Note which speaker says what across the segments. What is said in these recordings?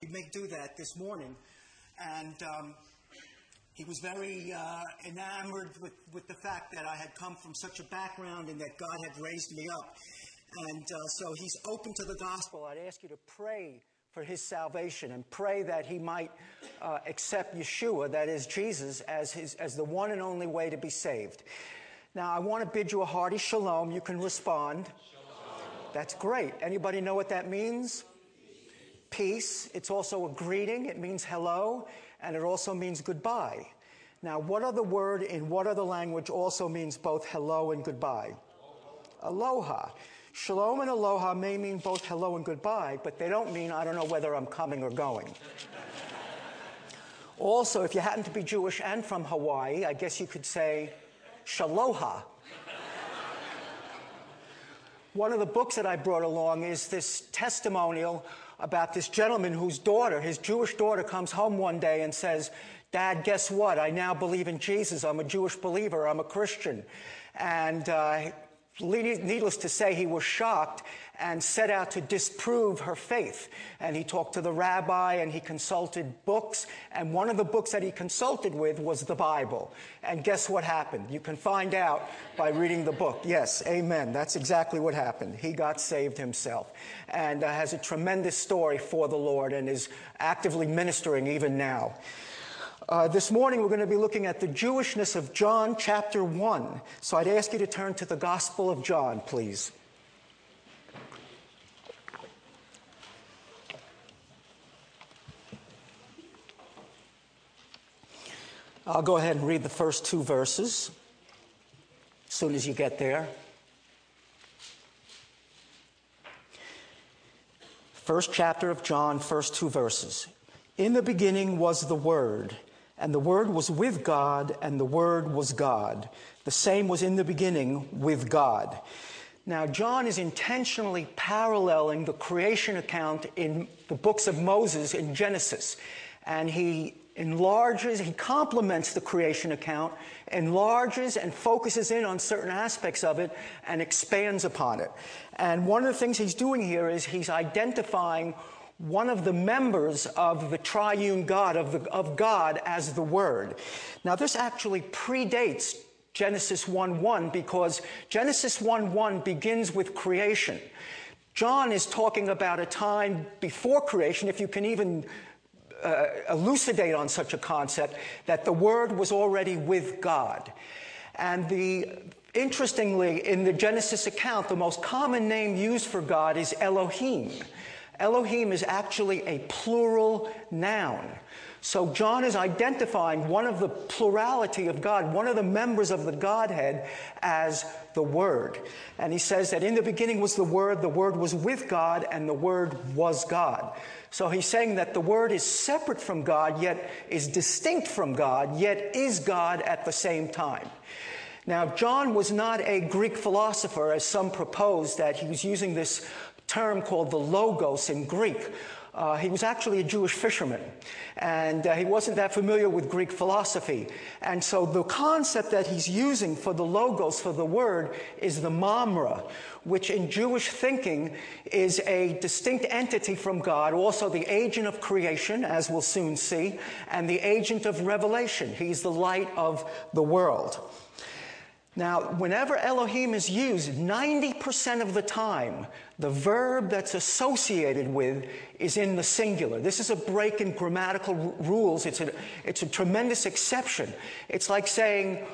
Speaker 1: He may do that this morning. And um, he was very uh, enamored with, with the fact that I had come from such a background and that God had raised me up. And uh, so he's open to the gospel. I'd ask you to pray for his salvation and pray that he might uh, accept Yeshua, that is Jesus, as, his, as the one and only way to be saved. Now, I want to bid you a hearty shalom. You can respond. Shalom. That's great. Anybody know what that means? Peace. It's also a greeting. It means hello, and it also means goodbye. Now, what other word in what other language also means both hello and goodbye? Aloha. Shalom and aloha may mean both hello and goodbye, but they don't mean I don't know whether I'm coming or going. also, if you happen to be Jewish and from Hawaii, I guess you could say shaloha. One of the books that I brought along is this testimonial about this gentleman whose daughter, his Jewish daughter, comes home one day and says, Dad, guess what? I now believe in Jesus. I'm a Jewish believer. I'm a Christian. And uh, Needless to say, he was shocked and set out to disprove her faith. And he talked to the rabbi and he consulted books. And one of the books that he consulted with was the Bible. And guess what happened? You can find out by reading the book. Yes, amen. That's exactly what happened. He got saved himself and uh, has a tremendous story for the Lord and is actively ministering even now. Uh, this morning we're going to be looking at the Jewishness of John chapter 1. So I'd ask you to turn to the Gospel of John, please. I'll go ahead and read the first two verses as soon as you get there. First chapter of John, first two verses. In the beginning was the Word and the Word was with God, and the Word was God. The same was in the beginning with God. Now, John is intentionally paralleling the creation account in the books of Moses in Genesis. And he enlarges, he complements the creation account, enlarges and focuses in on certain aspects of it, and expands upon it. And one of the things he's doing here is he's identifying one of the members of the triune God, of, the, of God as the Word. Now, this actually predates Genesis 1 1 because Genesis 1 1 begins with creation. John is talking about a time before creation, if you can even uh, elucidate on such a concept, that the Word was already with God. And the interestingly, in the Genesis account, the most common name used for God is Elohim. Elohim is actually a plural noun. So John is identifying one of the plurality of God, one of the members of the Godhead as the Word. And he says that in the beginning was the Word, the Word was with God, and the Word was God. So he's saying that the Word is separate from God, yet is distinct from God, yet is God at the same time. Now, John was not a Greek philosopher, as some propose that he was using this term called the logos in Greek. Uh, he was actually a Jewish fisherman, and uh, he wasn't that familiar with Greek philosophy. And so the concept that he's using for the logos, for the word, is the Memra, which in Jewish thinking is a distinct entity from God, also the agent of creation, as we'll soon see, and the agent of revelation. He's the light of the world. Now, whenever Elohim is used, 90% of the time, the verb that's associated with is in the singular. This is a break in grammatical r- rules. It's a, it's a tremendous exception. It's like saying,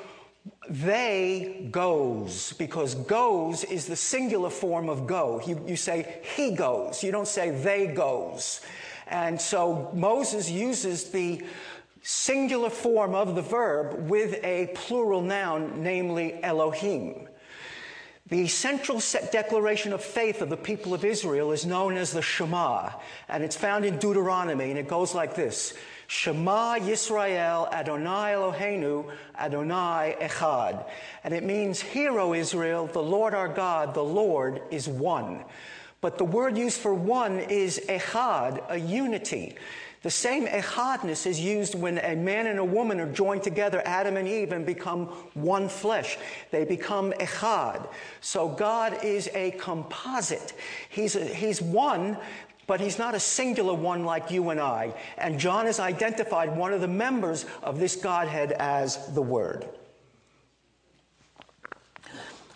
Speaker 1: they goes, because goes is the singular form of go. You, you say, he goes. You don't say, they goes. And so Moses uses the singular form of the verb with a plural noun, namely Elohim. The central declaration of faith of the people of Israel is known as the Shema, and it's found in Deuteronomy, and it goes like this Shema Yisrael Adonai Eloheinu Adonai Echad. And it means, Hear, O Israel, the Lord our God, the Lord is one. But the word used for one is Echad, a unity. The same echadness is used when a man and a woman are joined together, Adam and Eve, and become one flesh. They become echad. So God is a composite. He's, a, he's one, but he's not a singular one like you and I. And John has identified one of the members of this Godhead as the Word.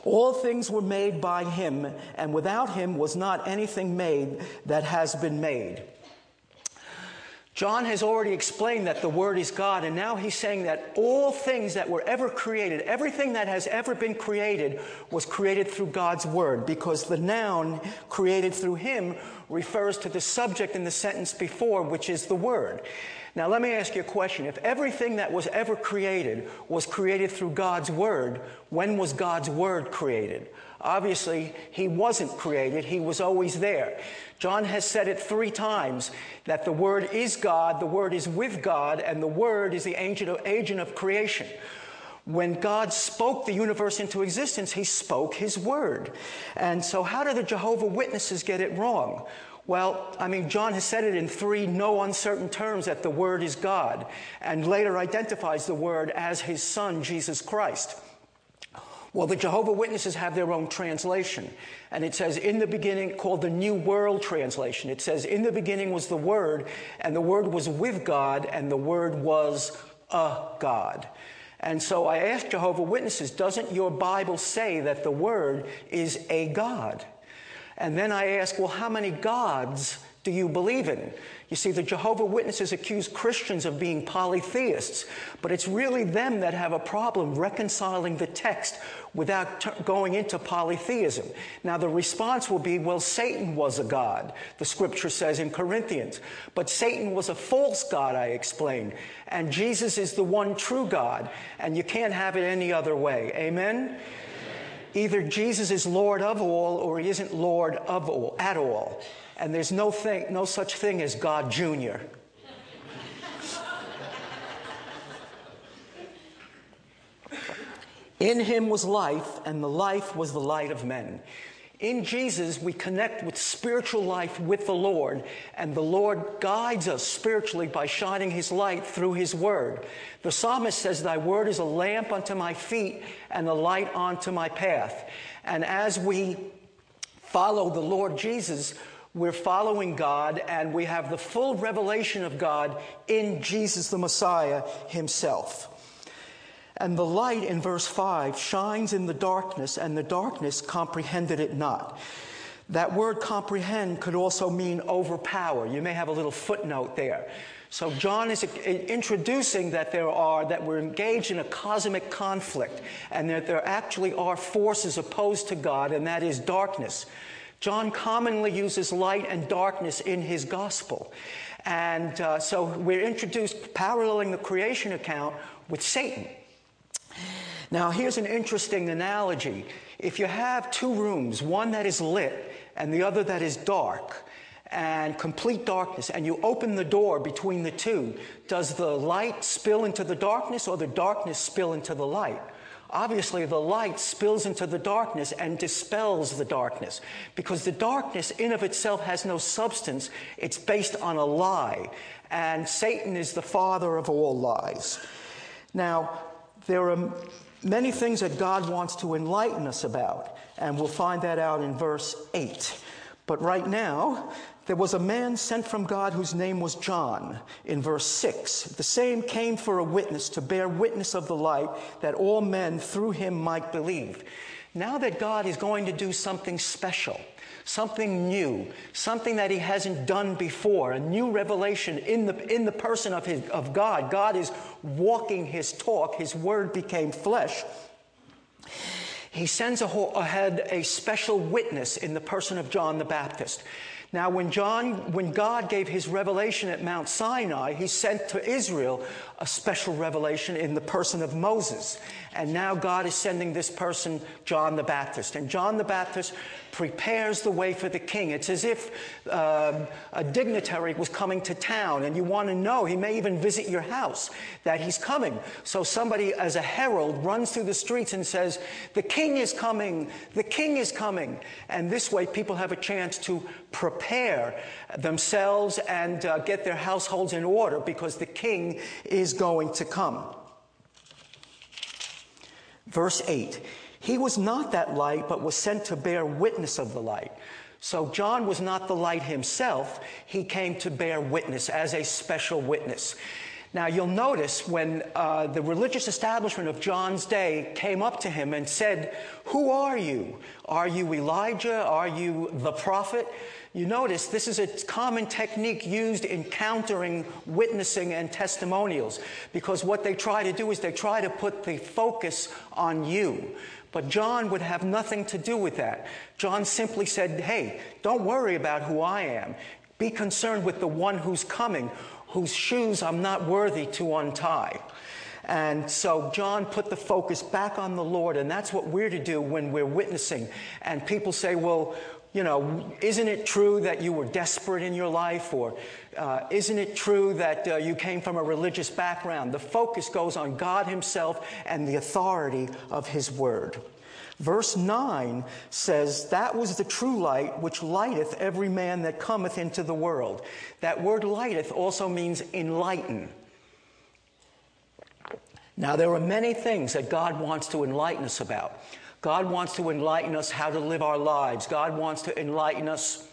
Speaker 1: All things were made by him, and without him was not anything made that has been made. John has already explained that the Word is God, and now he's saying that all things that were ever created, everything that has ever been created, was created through God's Word, because the noun created through Him refers to the subject in the sentence before, which is the Word. Now, let me ask you a question. If everything that was ever created was created through God's Word, when was God's Word created? Obviously, He wasn't created, He was always there. John has said it three times that the Word is God, the Word is with God, and the Word is the agent of, agent of creation. When God spoke the universe into existence, He spoke His Word. And so, how do the Jehovah Witnesses get it wrong? Well, I mean, John has said it in three no uncertain terms that the Word is God, and later identifies the Word as His Son, Jesus Christ. Well, the Jehovah Witnesses have their own translation. And it says, in the beginning, called the New World Translation. It says, in the beginning was the Word, and the Word was with God, and the Word was a God. And so I ask Jehovah Witnesses, doesn't your Bible say that the Word is a God? And then I ask, well, how many gods do you believe in? You see, the Jehovah Witnesses accuse Christians of being polytheists, but it's really them that have a problem reconciling the text without t- going into polytheism. Now, the response will be, well, Satan was a god, the scripture says in Corinthians. But Satan was a false god, I explained. And Jesus is the one true God, and you can't have it any other way. Amen? Either Jesus is Lord of all or he isn't Lord of all at all. And there's no, thing, no such thing as God Jr. In him was life, and the life was the light of men. In Jesus, we connect with spiritual life with the Lord, and the Lord guides us spiritually by shining His light through His Word. The psalmist says, Thy Word is a lamp unto my feet and a light unto my path. And as we follow the Lord Jesus, we're following God and we have the full revelation of God in Jesus the Messiah himself. And the light in verse 5 shines in the darkness, and the darkness comprehended it not. That word comprehend could also mean overpower. You may have a little footnote there. So John is introducing that there are, that we're engaged in a cosmic conflict, and that there actually are forces opposed to God, and that is darkness. John commonly uses light and darkness in his gospel. And uh, so we're introduced paralleling the creation account with Satan. Now, here's an interesting analogy. If you have two rooms, one that is lit and the other that is dark, and complete darkness, and you open the door between the two, does the light spill into the darkness or the darkness spill into the light? Obviously, the light spills into the darkness and dispels the darkness because the darkness in of itself has no substance. It's based on a lie. And Satan is the father of all lies. Now, there are many things that God wants to enlighten us about, and we'll find that out in verse 8. But right now, there was a man sent from God whose name was John in verse 6. The same came for a witness to bear witness of the light that all men through him might believe. Now that God is going to do something special, something new, something that he hasn't done before, a new revelation in the, in the person of, his, of God. God is walking his talk, his word became flesh. He sends ahead a special witness in the person of John the Baptist. Now, when John, when God gave his revelation at Mount Sinai, he sent to Israel a special revelation in the person of Moses. And now God is sending this person, John the Baptist. And John the Baptist prepares the way for the king. It's as if um, a dignitary was coming to town and you want to know, he may even visit your house, that he's coming. So somebody, as a herald, runs through the streets and says, The king is coming, the king is coming. And this way, people have a chance to prepare themselves and uh, get their households in order because the king is going to come. Verse 8 He was not that light, but was sent to bear witness of the light. So John was not the light himself, he came to bear witness as a special witness. Now, you'll notice when uh, the religious establishment of John's day came up to him and said, Who are you? Are you Elijah? Are you the prophet? You notice this is a common technique used in countering witnessing and testimonials because what they try to do is they try to put the focus on you. But John would have nothing to do with that. John simply said, Hey, don't worry about who I am. Be concerned with the one who's coming, whose shoes I'm not worthy to untie. And so John put the focus back on the Lord, and that's what we're to do when we're witnessing. And people say, well, you know, isn't it true that you were desperate in your life? Or uh, isn't it true that uh, you came from a religious background? The focus goes on God Himself and the authority of His Word. Verse 9 says, That was the true light which lighteth every man that cometh into the world. That word lighteth also means enlighten. Now, there are many things that God wants to enlighten us about. God wants to enlighten us how to live our lives. God wants to enlighten us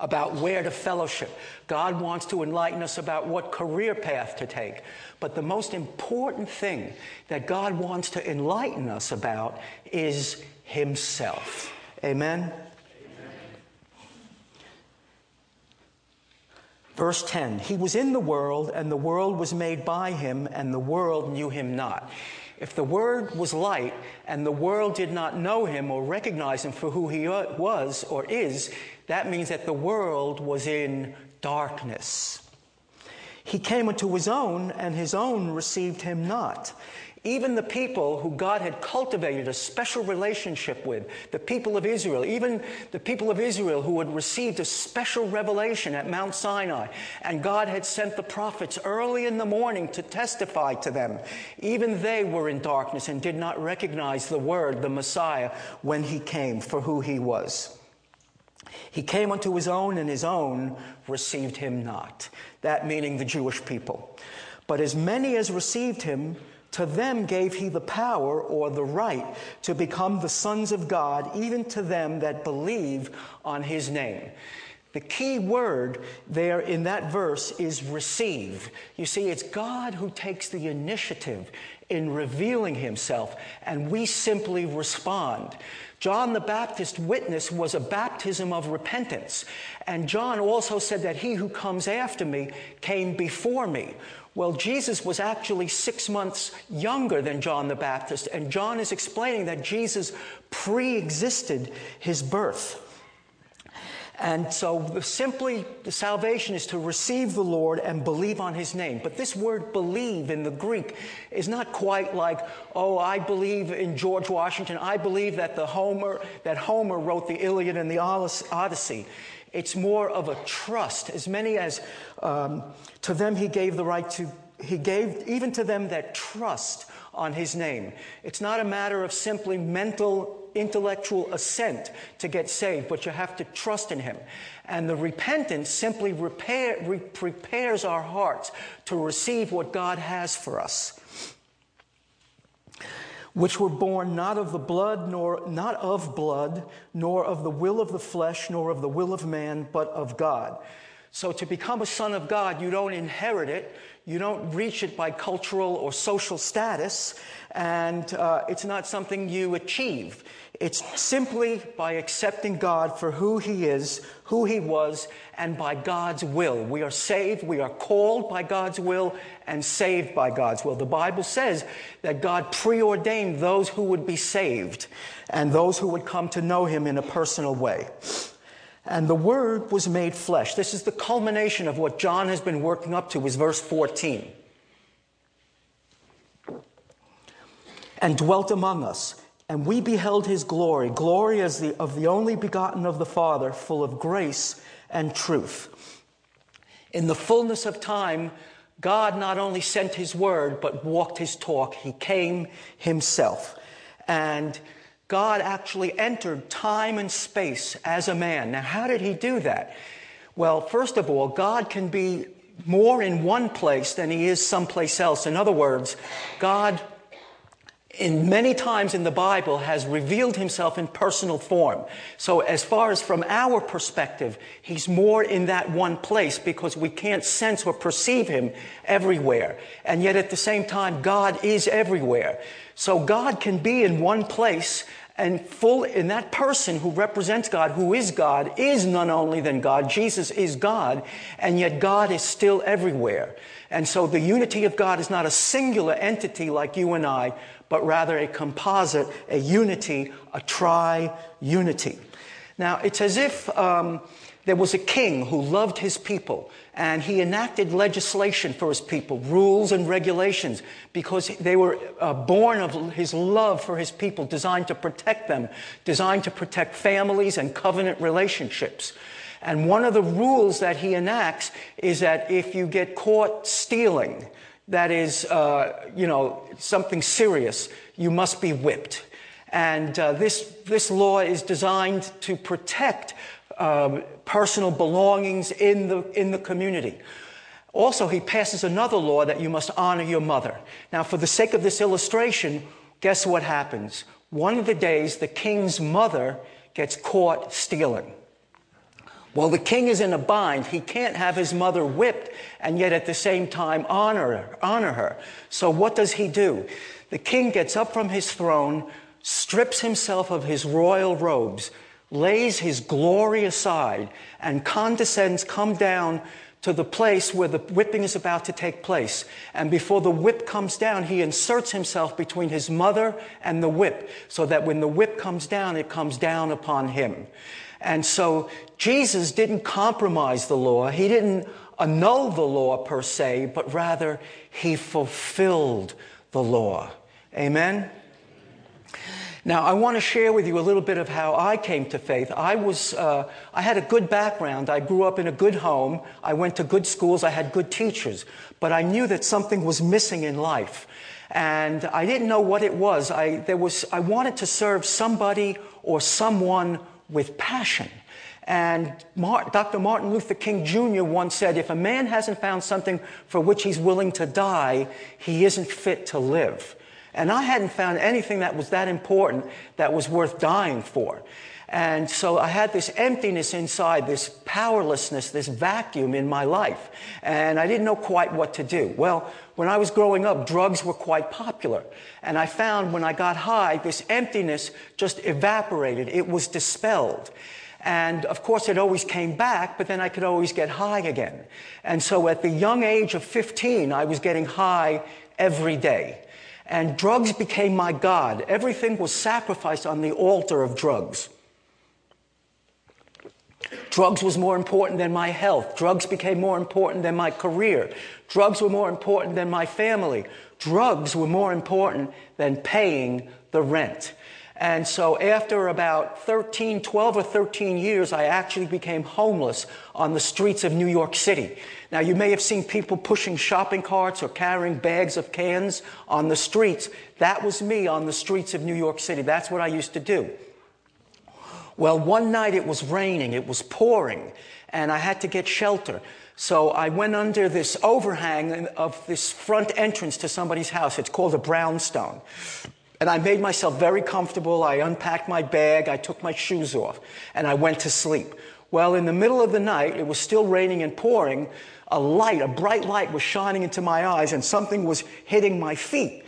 Speaker 1: about where to fellowship. God wants to enlighten us about what career path to take. But the most important thing that God wants to enlighten us about is Himself. Amen? Verse 10 He was in the world, and the world was made by him, and the world knew him not. If the Word was light, and the world did not know him or recognize him for who he was or is, that means that the world was in darkness. He came unto his own, and his own received him not. Even the people who God had cultivated a special relationship with, the people of Israel, even the people of Israel who had received a special revelation at Mount Sinai, and God had sent the prophets early in the morning to testify to them, even they were in darkness and did not recognize the Word, the Messiah, when he came for who he was. He came unto his own, and his own received him not. That meaning the Jewish people. But as many as received him, to them gave he the power or the right to become the sons of God, even to them that believe on his name. The key word there in that verse is receive. You see, it's God who takes the initiative in revealing himself, and we simply respond. John the Baptist witness was a baptism of repentance. And John also said that he who comes after me came before me. Well, Jesus was actually six months younger than John the Baptist, and John is explaining that Jesus pre existed his birth. And so, simply, the salvation is to receive the Lord and believe on his name. But this word believe in the Greek is not quite like, oh, I believe in George Washington. I believe that, the Homer, that Homer wrote the Iliad and the Odyssey. It's more of a trust. As many as um, to them he gave the right to, he gave even to them that trust on his name. It's not a matter of simply mental, intellectual assent to get saved, but you have to trust in him. And the repentance simply repair, re- prepares our hearts to receive what God has for us which were born not of the blood nor not of blood nor of the will of the flesh nor of the will of man but of god so to become a son of god you don't inherit it you don't reach it by cultural or social status and uh, it's not something you achieve it's simply by accepting God for who He is, who He was, and by God's will. We are saved, we are called by God's will, and saved by God's will. The Bible says that God preordained those who would be saved and those who would come to know Him in a personal way. And the Word was made flesh. This is the culmination of what John has been working up to, is verse 14. And dwelt among us and we beheld his glory, glory as the, of the only begotten of the Father, full of grace and truth. In the fullness of time, God not only sent his word, but walked his talk. He came himself. And God actually entered time and space as a man. Now, how did he do that? Well, first of all, God can be more in one place than he is someplace else. In other words, God in many times in the Bible has revealed himself in personal form. So as far as from our perspective, he's more in that one place because we can't sense or perceive him everywhere. And yet at the same time, God is everywhere. So God can be in one place and full in that person who represents God, who is God, is none only than God. Jesus is God, and yet God is still everywhere. And so the unity of God is not a singular entity like you and I, but rather a composite, a unity, a tri-unity. Now, it's as if um, there was a king who loved his people and he enacted legislation for his people, rules and regulations, because they were uh, born of his love for his people, designed to protect them, designed to protect families and covenant relationships. And one of the rules that he enacts is that if you get caught stealing, that is, uh, you know, something serious, you must be whipped. And uh, this, this law is designed to protect um, personal belongings in the, in the community. Also, he passes another law that you must honor your mother. Now, for the sake of this illustration, guess what happens? One of the days, the king's mother gets caught stealing. Well, the king is in a bind. He can't have his mother whipped and yet at the same time honor her, honor her. So what does he do? The king gets up from his throne, strips himself of his royal robes, lays his glory aside, and condescends come down to the place where the whipping is about to take place. And before the whip comes down, he inserts himself between his mother and the whip so that when the whip comes down, it comes down upon him. And so Jesus didn't compromise the law. He didn't annul the law per se, but rather he fulfilled the law. Amen? Now, I want to share with you a little bit of how I came to faith. I was, uh, I had a good background. I grew up in a good home. I went to good schools. I had good teachers. But I knew that something was missing in life. And I didn't know what it was. I, there was, I wanted to serve somebody or someone with passion. And Dr. Martin Luther King Jr. once said, if a man hasn't found something for which he's willing to die, he isn't fit to live. And I hadn't found anything that was that important that was worth dying for. And so I had this emptiness inside, this powerlessness, this vacuum in my life. And I didn't know quite what to do. Well, when I was growing up, drugs were quite popular. And I found when I got high, this emptiness just evaporated. It was dispelled. And of course, it always came back, but then I could always get high again. And so at the young age of 15, I was getting high every day. And drugs became my God. Everything was sacrificed on the altar of drugs. Drugs was more important than my health. Drugs became more important than my career. Drugs were more important than my family. Drugs were more important than paying the rent. And so after about 13, 12 or 13 years, I actually became homeless on the streets of New York City. Now, you may have seen people pushing shopping carts or carrying bags of cans on the streets. That was me on the streets of New York City. That's what I used to do. Well, one night it was raining, it was pouring, and I had to get shelter. So I went under this overhang of this front entrance to somebody's house. It's called a brownstone. And I made myself very comfortable. I unpacked my bag, I took my shoes off, and I went to sleep. Well, in the middle of the night, it was still raining and pouring. A light, a bright light was shining into my eyes, and something was hitting my feet.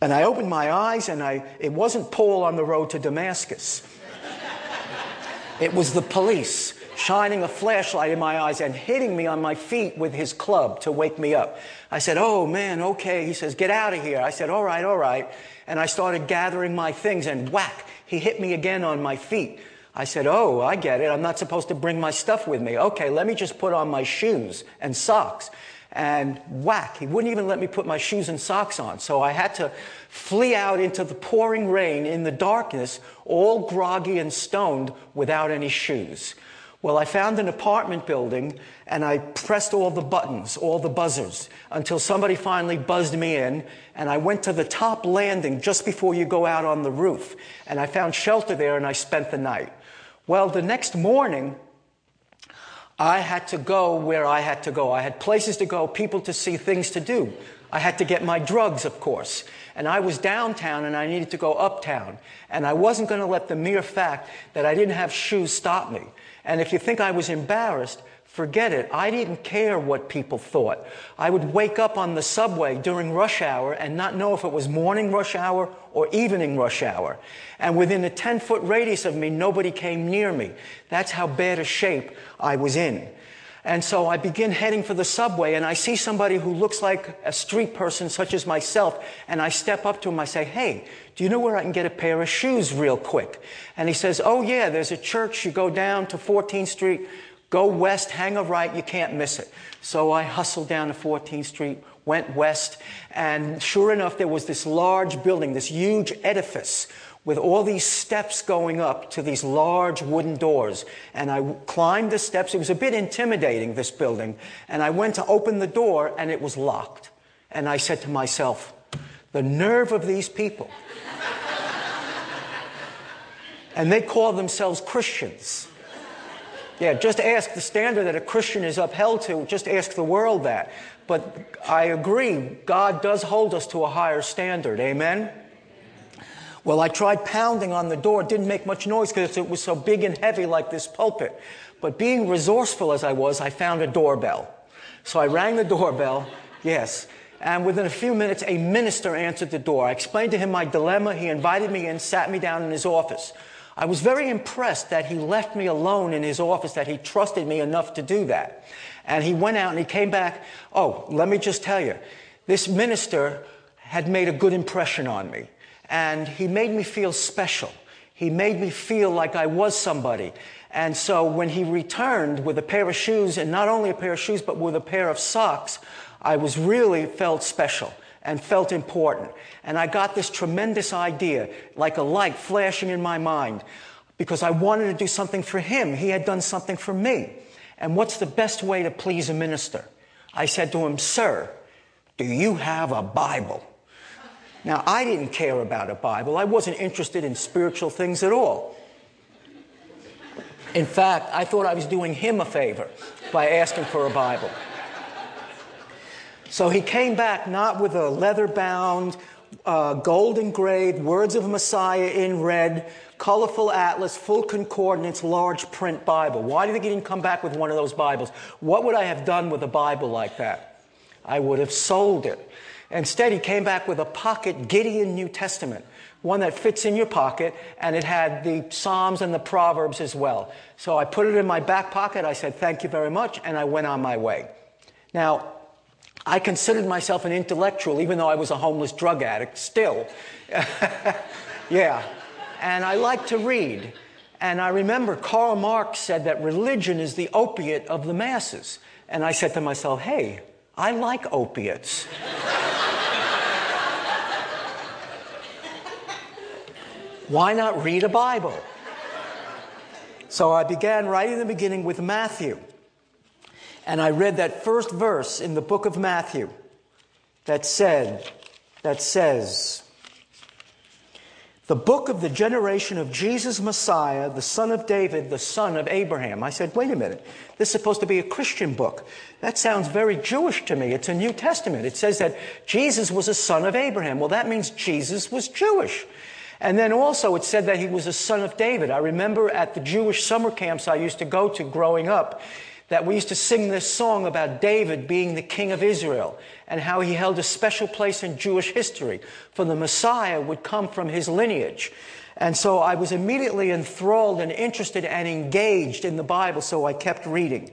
Speaker 1: And I opened my eyes, and I, it wasn't Paul on the road to Damascus. It was the police shining a flashlight in my eyes and hitting me on my feet with his club to wake me up. I said, Oh man, okay. He says, Get out of here. I said, All right, all right and I started gathering my things and whack, he hit me again on my feet. I said, Oh, I get it. I'm not supposed to bring my stuff with me. Okay, let me just put on my shoes and socks. And whack, he wouldn't even let me put my shoes and socks on. So I had to flee out into the pouring rain in the darkness, all groggy and stoned without any shoes. Well, I found an apartment building and I pressed all the buttons, all the buzzers, until somebody finally buzzed me in. And I went to the top landing just before you go out on the roof. And I found shelter there and I spent the night. Well, the next morning, I had to go where I had to go. I had places to go, people to see, things to do. I had to get my drugs, of course. And I was downtown and I needed to go uptown. And I wasn't going to let the mere fact that I didn't have shoes stop me. And if you think I was embarrassed, Forget it. I didn't care what people thought. I would wake up on the subway during rush hour and not know if it was morning rush hour or evening rush hour. And within a 10 foot radius of me, nobody came near me. That's how bad a shape I was in. And so I begin heading for the subway and I see somebody who looks like a street person such as myself. And I step up to him. I say, Hey, do you know where I can get a pair of shoes real quick? And he says, Oh yeah, there's a church. You go down to 14th Street Go west, hang a right, you can't miss it. So I hustled down to 14th Street, went west, and sure enough, there was this large building, this huge edifice with all these steps going up to these large wooden doors. And I climbed the steps. It was a bit intimidating, this building. And I went to open the door, and it was locked. And I said to myself, the nerve of these people. and they call themselves Christians. Yeah, just ask the standard that a Christian is upheld to, just ask the world that. But I agree, God does hold us to a higher standard. Amen? Well, I tried pounding on the door. It didn't make much noise because it was so big and heavy like this pulpit. But being resourceful as I was, I found a doorbell. So I rang the doorbell, yes. And within a few minutes, a minister answered the door. I explained to him my dilemma. He invited me in, sat me down in his office. I was very impressed that he left me alone in his office, that he trusted me enough to do that. And he went out and he came back. Oh, let me just tell you, this minister had made a good impression on me. And he made me feel special. He made me feel like I was somebody. And so when he returned with a pair of shoes, and not only a pair of shoes, but with a pair of socks, I was really felt special and felt important. And I got this tremendous idea, like a light flashing in my mind, because I wanted to do something for him. He had done something for me. And what's the best way to please a minister? I said to him, Sir, do you have a Bible? Now, I didn't care about a Bible. I wasn't interested in spiritual things at all. In fact, I thought I was doing him a favor by asking for a Bible. So he came back not with a leather bound, uh, gold engraved, words of Messiah in red, colorful atlas, full concordance, large print Bible. Why do you think he didn't come back with one of those Bibles? What would I have done with a Bible like that? I would have sold it. Instead, he came back with a pocket Gideon New Testament, one that fits in your pocket, and it had the Psalms and the Proverbs as well. So I put it in my back pocket. I said, Thank you very much, and I went on my way. Now, I considered myself an intellectual, even though I was a homeless drug addict, still. yeah. And I like to read. And I remember Karl Marx said that religion is the opiate of the masses. And I said to myself, hey, I like opiates. Why not read a Bible? So I began right in the beginning with Matthew. And I read that first verse in the book of Matthew that said, that says, the book of the generation of Jesus Messiah, the son of David, the son of Abraham. I said, wait a minute. This is supposed to be a Christian book. That sounds very Jewish to me. It's a New Testament. It says that Jesus was a son of Abraham. Well, that means Jesus was Jewish. And then also it said that he was a son of David. I remember at the Jewish summer camps I used to go to growing up, that we used to sing this song about David being the king of Israel and how he held a special place in Jewish history, for the Messiah would come from his lineage. And so I was immediately enthralled and interested and engaged in the Bible, so I kept reading.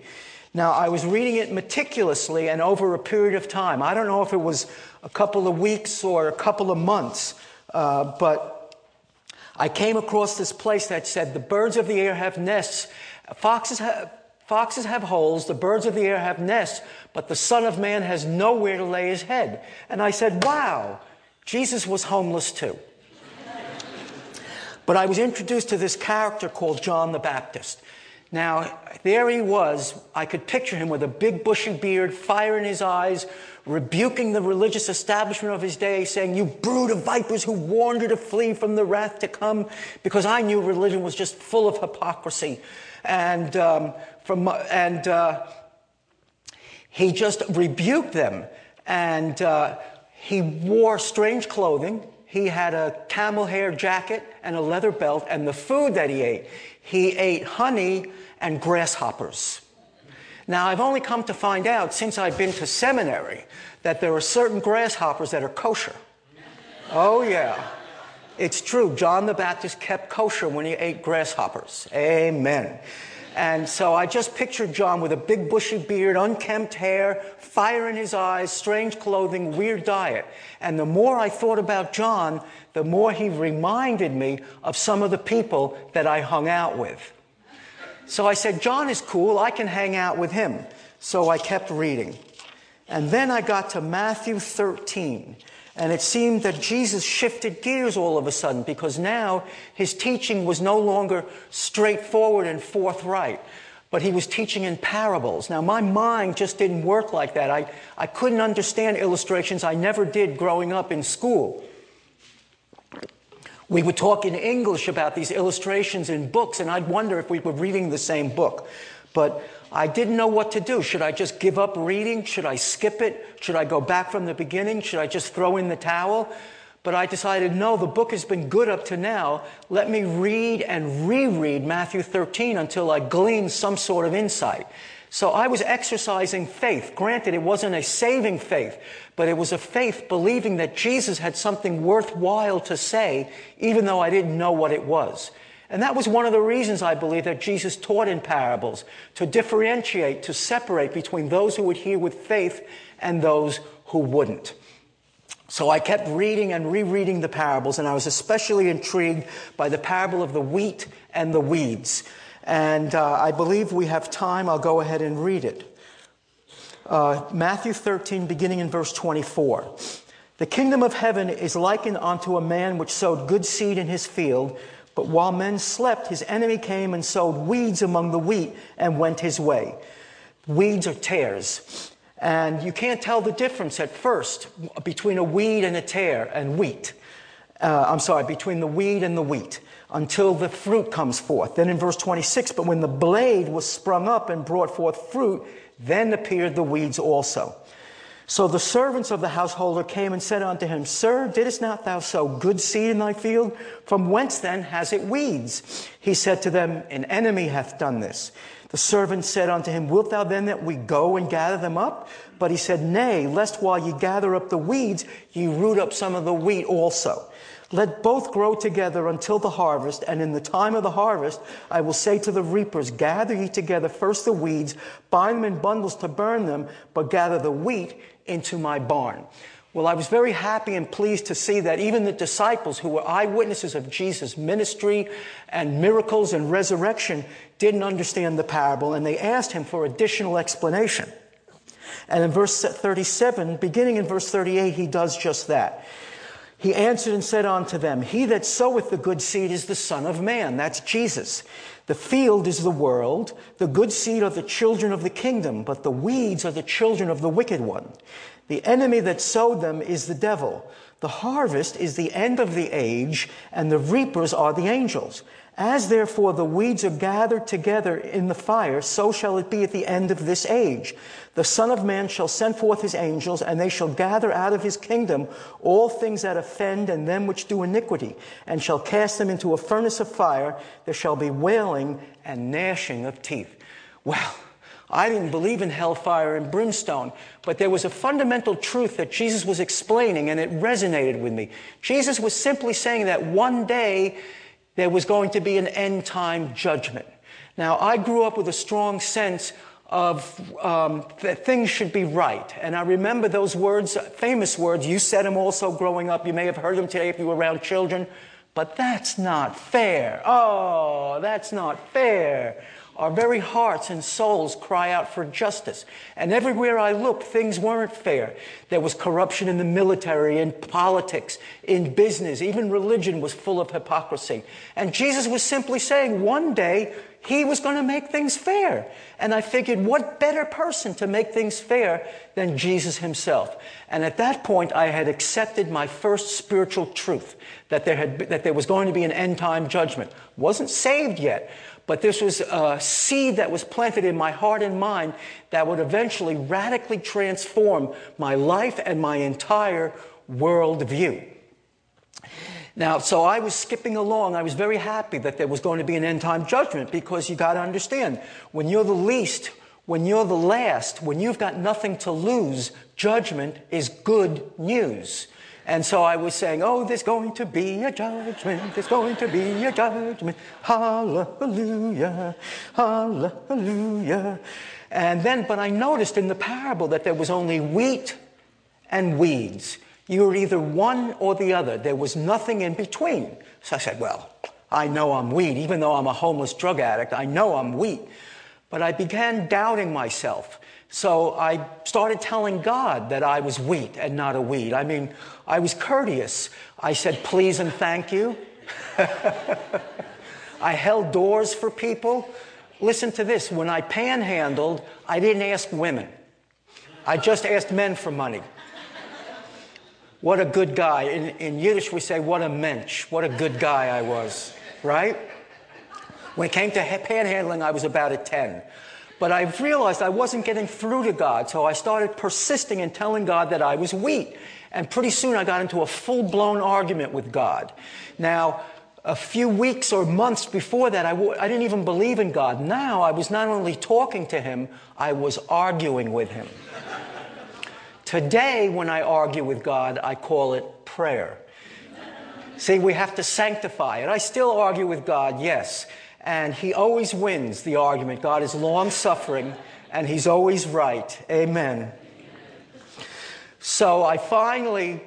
Speaker 1: Now, I was reading it meticulously and over a period of time. I don't know if it was a couple of weeks or a couple of months, uh, but I came across this place that said, The birds of the air have nests, foxes have Foxes have holes, the birds of the air have nests, but the Son of Man has nowhere to lay his head. And I said, Wow, Jesus was homeless too. but I was introduced to this character called John the Baptist. Now, there he was. I could picture him with a big bushy beard, fire in his eyes, rebuking the religious establishment of his day, saying, You brood of vipers who warned you to flee from the wrath to come, because I knew religion was just full of hypocrisy. And um, from, and uh, he just rebuked them. And uh, he wore strange clothing. He had a camel hair jacket and a leather belt. And the food that he ate, he ate honey and grasshoppers. Now, I've only come to find out since I've been to seminary that there are certain grasshoppers that are kosher. Oh, yeah. It's true. John the Baptist kept kosher when he ate grasshoppers. Amen. And so I just pictured John with a big bushy beard, unkempt hair, fire in his eyes, strange clothing, weird diet. And the more I thought about John, the more he reminded me of some of the people that I hung out with. So I said, John is cool, I can hang out with him. So I kept reading. And then I got to Matthew 13. And it seemed that Jesus shifted gears all of a sudden because now his teaching was no longer straightforward and forthright, but he was teaching in parables. Now, my mind just didn't work like that. I, I couldn't understand illustrations. I never did growing up in school. We would talk in English about these illustrations in books, and I'd wonder if we were reading the same book. But I didn't know what to do. Should I just give up reading? Should I skip it? Should I go back from the beginning? Should I just throw in the towel? But I decided, no, the book has been good up to now. Let me read and reread Matthew 13 until I glean some sort of insight. So I was exercising faith. Granted, it wasn't a saving faith, but it was a faith believing that Jesus had something worthwhile to say, even though I didn't know what it was. And that was one of the reasons I believe that Jesus taught in parables to differentiate, to separate between those who would hear with faith and those who wouldn't. So I kept reading and rereading the parables, and I was especially intrigued by the parable of the wheat and the weeds. And uh, I believe we have time. I'll go ahead and read it. Uh, Matthew 13, beginning in verse 24. The kingdom of heaven is likened unto a man which sowed good seed in his field. But while men slept, his enemy came and sowed weeds among the wheat and went his way. Weeds are tares. And you can't tell the difference at first between a weed and a tare and wheat. Uh, I'm sorry, between the weed and the wheat until the fruit comes forth. Then in verse 26, but when the blade was sprung up and brought forth fruit, then appeared the weeds also. So the servants of the householder came and said unto him, Sir, didst not thou sow good seed in thy field? From whence then has it weeds? He said to them, An enemy hath done this. The servant said unto him, Wilt thou then that we go and gather them up? But he said, Nay, lest while ye gather up the weeds, ye root up some of the wheat also. Let both grow together until the harvest, and in the time of the harvest, I will say to the reapers, Gather ye together first the weeds, bind them in bundles to burn them, but gather the wheat into my barn. Well, I was very happy and pleased to see that even the disciples who were eyewitnesses of Jesus' ministry and miracles and resurrection didn't understand the parable, and they asked him for additional explanation. And in verse 37, beginning in verse 38, he does just that. He answered and said unto them, He that soweth the good seed is the Son of Man. That's Jesus. The field is the world. The good seed are the children of the kingdom, but the weeds are the children of the wicked one. The enemy that sowed them is the devil. The harvest is the end of the age, and the reapers are the angels. As therefore the weeds are gathered together in the fire, so shall it be at the end of this age. The Son of Man shall send forth his angels, and they shall gather out of his kingdom all things that offend and them which do iniquity, and shall cast them into a furnace of fire. There shall be wailing and gnashing of teeth. Well, I didn't believe in hellfire and brimstone, but there was a fundamental truth that Jesus was explaining, and it resonated with me. Jesus was simply saying that one day there was going to be an end time judgment. Now, I grew up with a strong sense of um, that things should be right. And I remember those words, famous words, you said them also growing up. You may have heard them today if you were around children. But that's not fair. Oh, that's not fair. Our very hearts and souls cry out for justice. And everywhere I looked, things weren't fair. There was corruption in the military, in politics, in business. Even religion was full of hypocrisy. And Jesus was simply saying, one day, he was going to make things fair. And I figured, what better person to make things fair than Jesus himself? And at that point, I had accepted my first spiritual truth that there, had, that there was going to be an end time judgment. Wasn't saved yet, but this was a seed that was planted in my heart and mind that would eventually radically transform my life and my entire worldview. Now, so I was skipping along. I was very happy that there was going to be an end time judgment because you got to understand when you're the least, when you're the last, when you've got nothing to lose, judgment is good news. And so I was saying, Oh, there's going to be a judgment, there's going to be a judgment. Hallelujah, hallelujah. And then, but I noticed in the parable that there was only wheat and weeds. You were either one or the other. There was nothing in between. So I said, Well, I know I'm wheat, even though I'm a homeless drug addict, I know I'm wheat. But I began doubting myself. So I started telling God that I was wheat and not a weed. I mean, I was courteous. I said please and thank you. I held doors for people. Listen to this when I panhandled, I didn't ask women, I just asked men for money. What a good guy. In, in Yiddish, we say, what a mensch. What a good guy I was, right? When it came to panhandling, I was about a 10. But I realized I wasn't getting through to God, so I started persisting in telling God that I was wheat. And pretty soon I got into a full blown argument with God. Now, a few weeks or months before that, I w- I didn't even believe in God. Now I was not only talking to Him, I was arguing with Him. Today, when I argue with God, I call it prayer. See, we have to sanctify it. I still argue with God, yes and he always wins the argument. God is long suffering and he's always right. Amen. So I finally,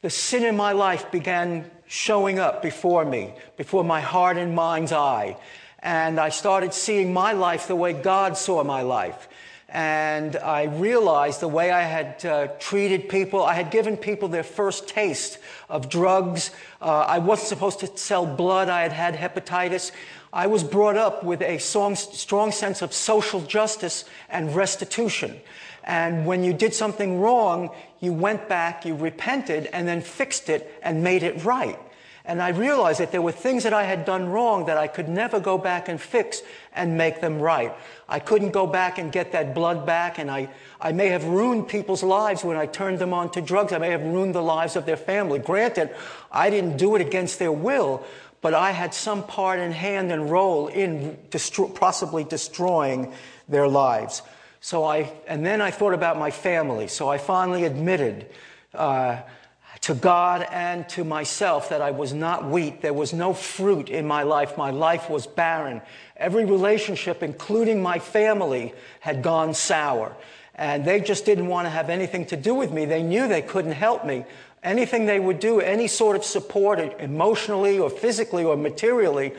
Speaker 1: the sin in my life began showing up before me, before my heart and mind's eye. And I started seeing my life the way God saw my life. And I realized the way I had uh, treated people, I had given people their first taste of drugs. Uh, I wasn't supposed to sell blood. I had had hepatitis. I was brought up with a strong, strong sense of social justice and restitution. And when you did something wrong, you went back, you repented, and then fixed it and made it right. And I realized that there were things that I had done wrong that I could never go back and fix and make them right. I couldn't go back and get that blood back, and I, I may have ruined people's lives when I turned them on to drugs. I may have ruined the lives of their family. Granted, I didn't do it against their will, but I had some part in hand and role in possibly destroying their lives. So I, and then I thought about my family. So I finally admitted, uh, to God and to myself that I was not wheat. There was no fruit in my life. My life was barren. Every relationship, including my family, had gone sour. And they just didn't want to have anything to do with me. They knew they couldn't help me. Anything they would do, any sort of support, emotionally or physically or materially,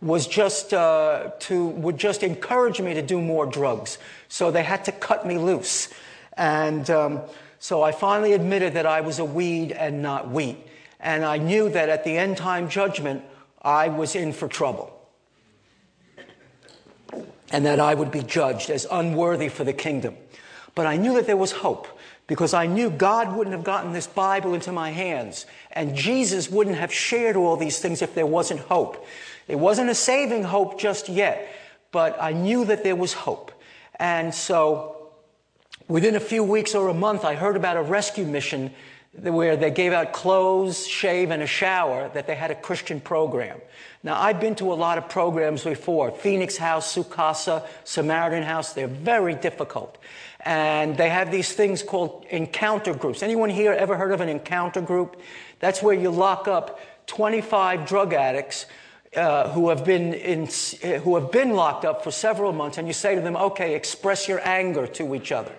Speaker 1: was just uh, to would just encourage me to do more drugs. So they had to cut me loose. And um, so I finally admitted that I was a weed and not wheat. And I knew that at the end time judgment, I was in for trouble. And that I would be judged as unworthy for the kingdom. But I knew that there was hope because I knew God wouldn't have gotten this Bible into my hands and Jesus wouldn't have shared all these things if there wasn't hope. It wasn't a saving hope just yet, but I knew that there was hope. And so Within a few weeks or a month, I heard about a rescue mission where they gave out clothes, shave, and a shower, that they had a Christian program. Now, I've been to a lot of programs before Phoenix House, Su Casa, Samaritan House. They're very difficult. And they have these things called encounter groups. Anyone here ever heard of an encounter group? That's where you lock up 25 drug addicts uh, who have been in, who have been locked up for several months, and you say to them, "Okay, express your anger to each other."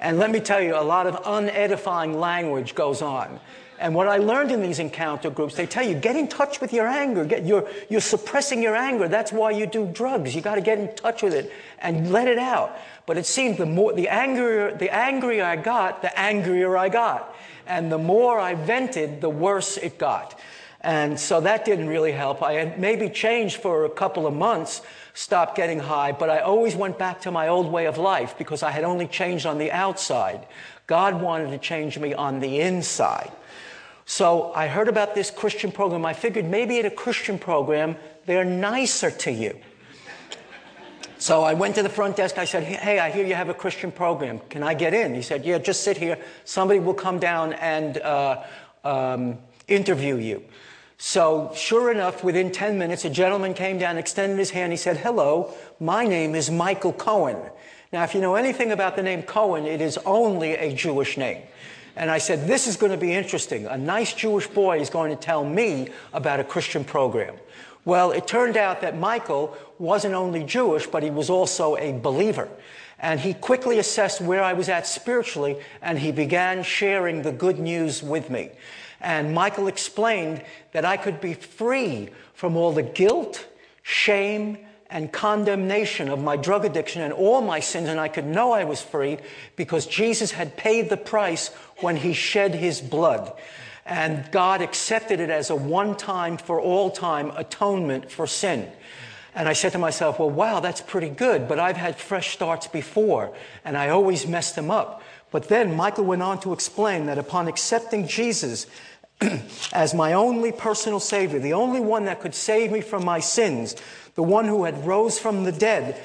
Speaker 1: And let me tell you, a lot of unedifying language goes on. And what I learned in these encounter groups, they tell you, get in touch with your anger. Get, you're, you're suppressing your anger. That's why you do drugs. You got to get in touch with it and let it out. But it seemed the more, the angrier, the angrier I got, the angrier I got. And the more I vented, the worse it got. And so that didn't really help. I had maybe changed for a couple of months, stopped getting high, but I always went back to my old way of life because I had only changed on the outside. God wanted to change me on the inside. So I heard about this Christian program. I figured maybe at a Christian program, they're nicer to you. So I went to the front desk. I said, Hey, I hear you have a Christian program. Can I get in? He said, Yeah, just sit here. Somebody will come down and uh, um, interview you. So, sure enough, within 10 minutes, a gentleman came down, extended his hand. He said, Hello, my name is Michael Cohen. Now, if you know anything about the name Cohen, it is only a Jewish name. And I said, This is going to be interesting. A nice Jewish boy is going to tell me about a Christian program. Well, it turned out that Michael wasn't only Jewish, but he was also a believer. And he quickly assessed where I was at spiritually, and he began sharing the good news with me. And Michael explained that I could be free from all the guilt, shame, and condemnation of my drug addiction and all my sins, and I could know I was free because Jesus had paid the price when he shed his blood. And God accepted it as a one time for all time atonement for sin. And I said to myself, well, wow, that's pretty good, but I've had fresh starts before, and I always mess them up. But then Michael went on to explain that upon accepting Jesus as my only personal Savior, the only one that could save me from my sins, the one who had rose from the dead,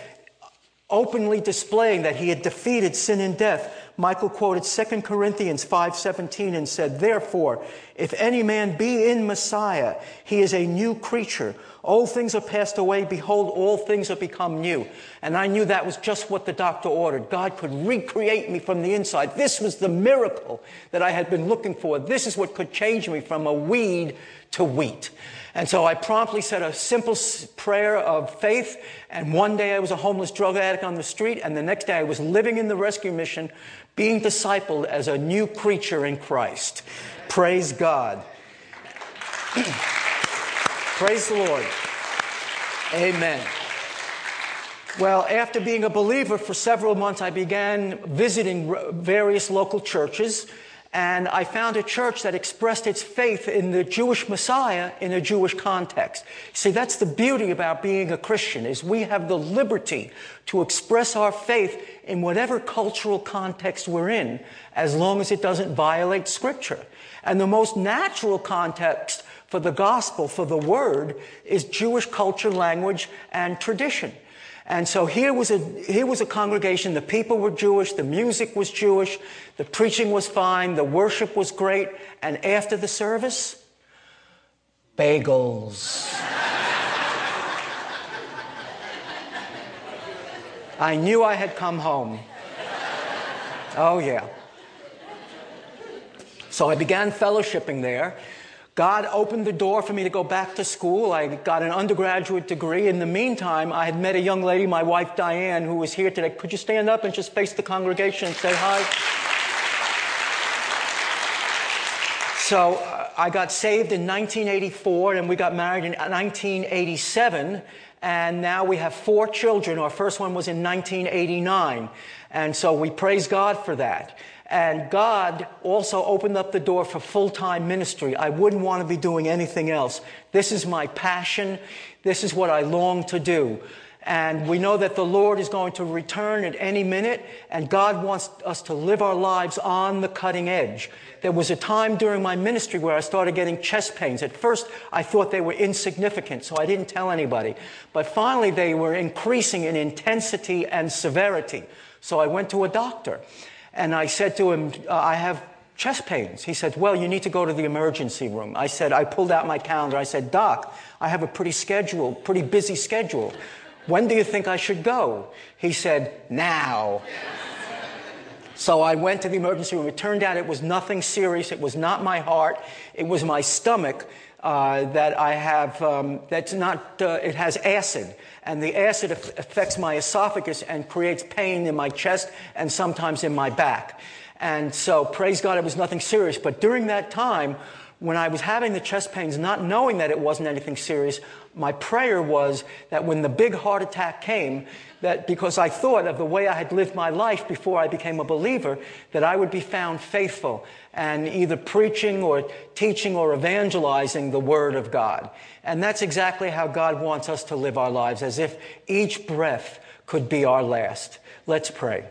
Speaker 1: openly displaying that he had defeated sin and death, Michael quoted 2 Corinthians 5:17 and said, "Therefore, if any man be in Messiah, he is a new creature. Old things are passed away, behold all things are become new." And I knew that was just what the doctor ordered. God could recreate me from the inside. This was the miracle that I had been looking for. This is what could change me from a weed to wheat. And so I promptly said a simple prayer of faith. And one day I was a homeless drug addict on the street. And the next day I was living in the rescue mission, being discipled as a new creature in Christ. Praise God. Praise the Lord. Amen. Well, after being a believer for several months, I began visiting various local churches and I found a church that expressed its faith in the Jewish Messiah in a Jewish context. See, that's the beauty about being a Christian is we have the liberty to express our faith in whatever cultural context we're in, as long as it doesn't violate scripture. And the most natural context for the gospel, for the word, is Jewish culture, language, and tradition. And so here was a, here was a congregation. The people were Jewish. The music was Jewish. The preaching was fine. The worship was great. And after the service, bagels. I knew I had come home. Oh, yeah. So I began fellowshipping there. God opened the door for me to go back to school. I got an undergraduate degree. In the meantime, I had met a young lady, my wife Diane, who was here today. Could you stand up and just face the congregation and say hi? So uh, I got saved in 1984 and we got married in 1987. And now we have four children. Our first one was in 1989. And so we praise God for that. And God also opened up the door for full time ministry. I wouldn't want to be doing anything else. This is my passion. This is what I long to do. And we know that the Lord is going to return at any minute, and God wants us to live our lives on the cutting edge. There was a time during my ministry where I started getting chest pains. At first, I thought they were insignificant, so I didn't tell anybody. But finally, they were increasing in intensity and severity. So I went to a doctor. And I said to him, uh, I have chest pains. He said, Well, you need to go to the emergency room. I said, I pulled out my calendar. I said, Doc, I have a pretty schedule, pretty busy schedule. When do you think I should go? He said, Now. So I went to the emergency room. It turned out it was nothing serious. It was not my heart. It was my stomach uh, that I have, um, that's not, uh, it has acid and the acid affects my esophagus and creates pain in my chest and sometimes in my back. And so, praise God, it was nothing serious. But during that time, when I was having the chest pains, not knowing that it wasn't anything serious, my prayer was that when the big heart attack came, that because I thought of the way I had lived my life before I became a believer, that I would be found faithful and either preaching or teaching or evangelizing the Word of God. And that's exactly how God wants us to live our lives, as if each breath could be our last. Let's pray.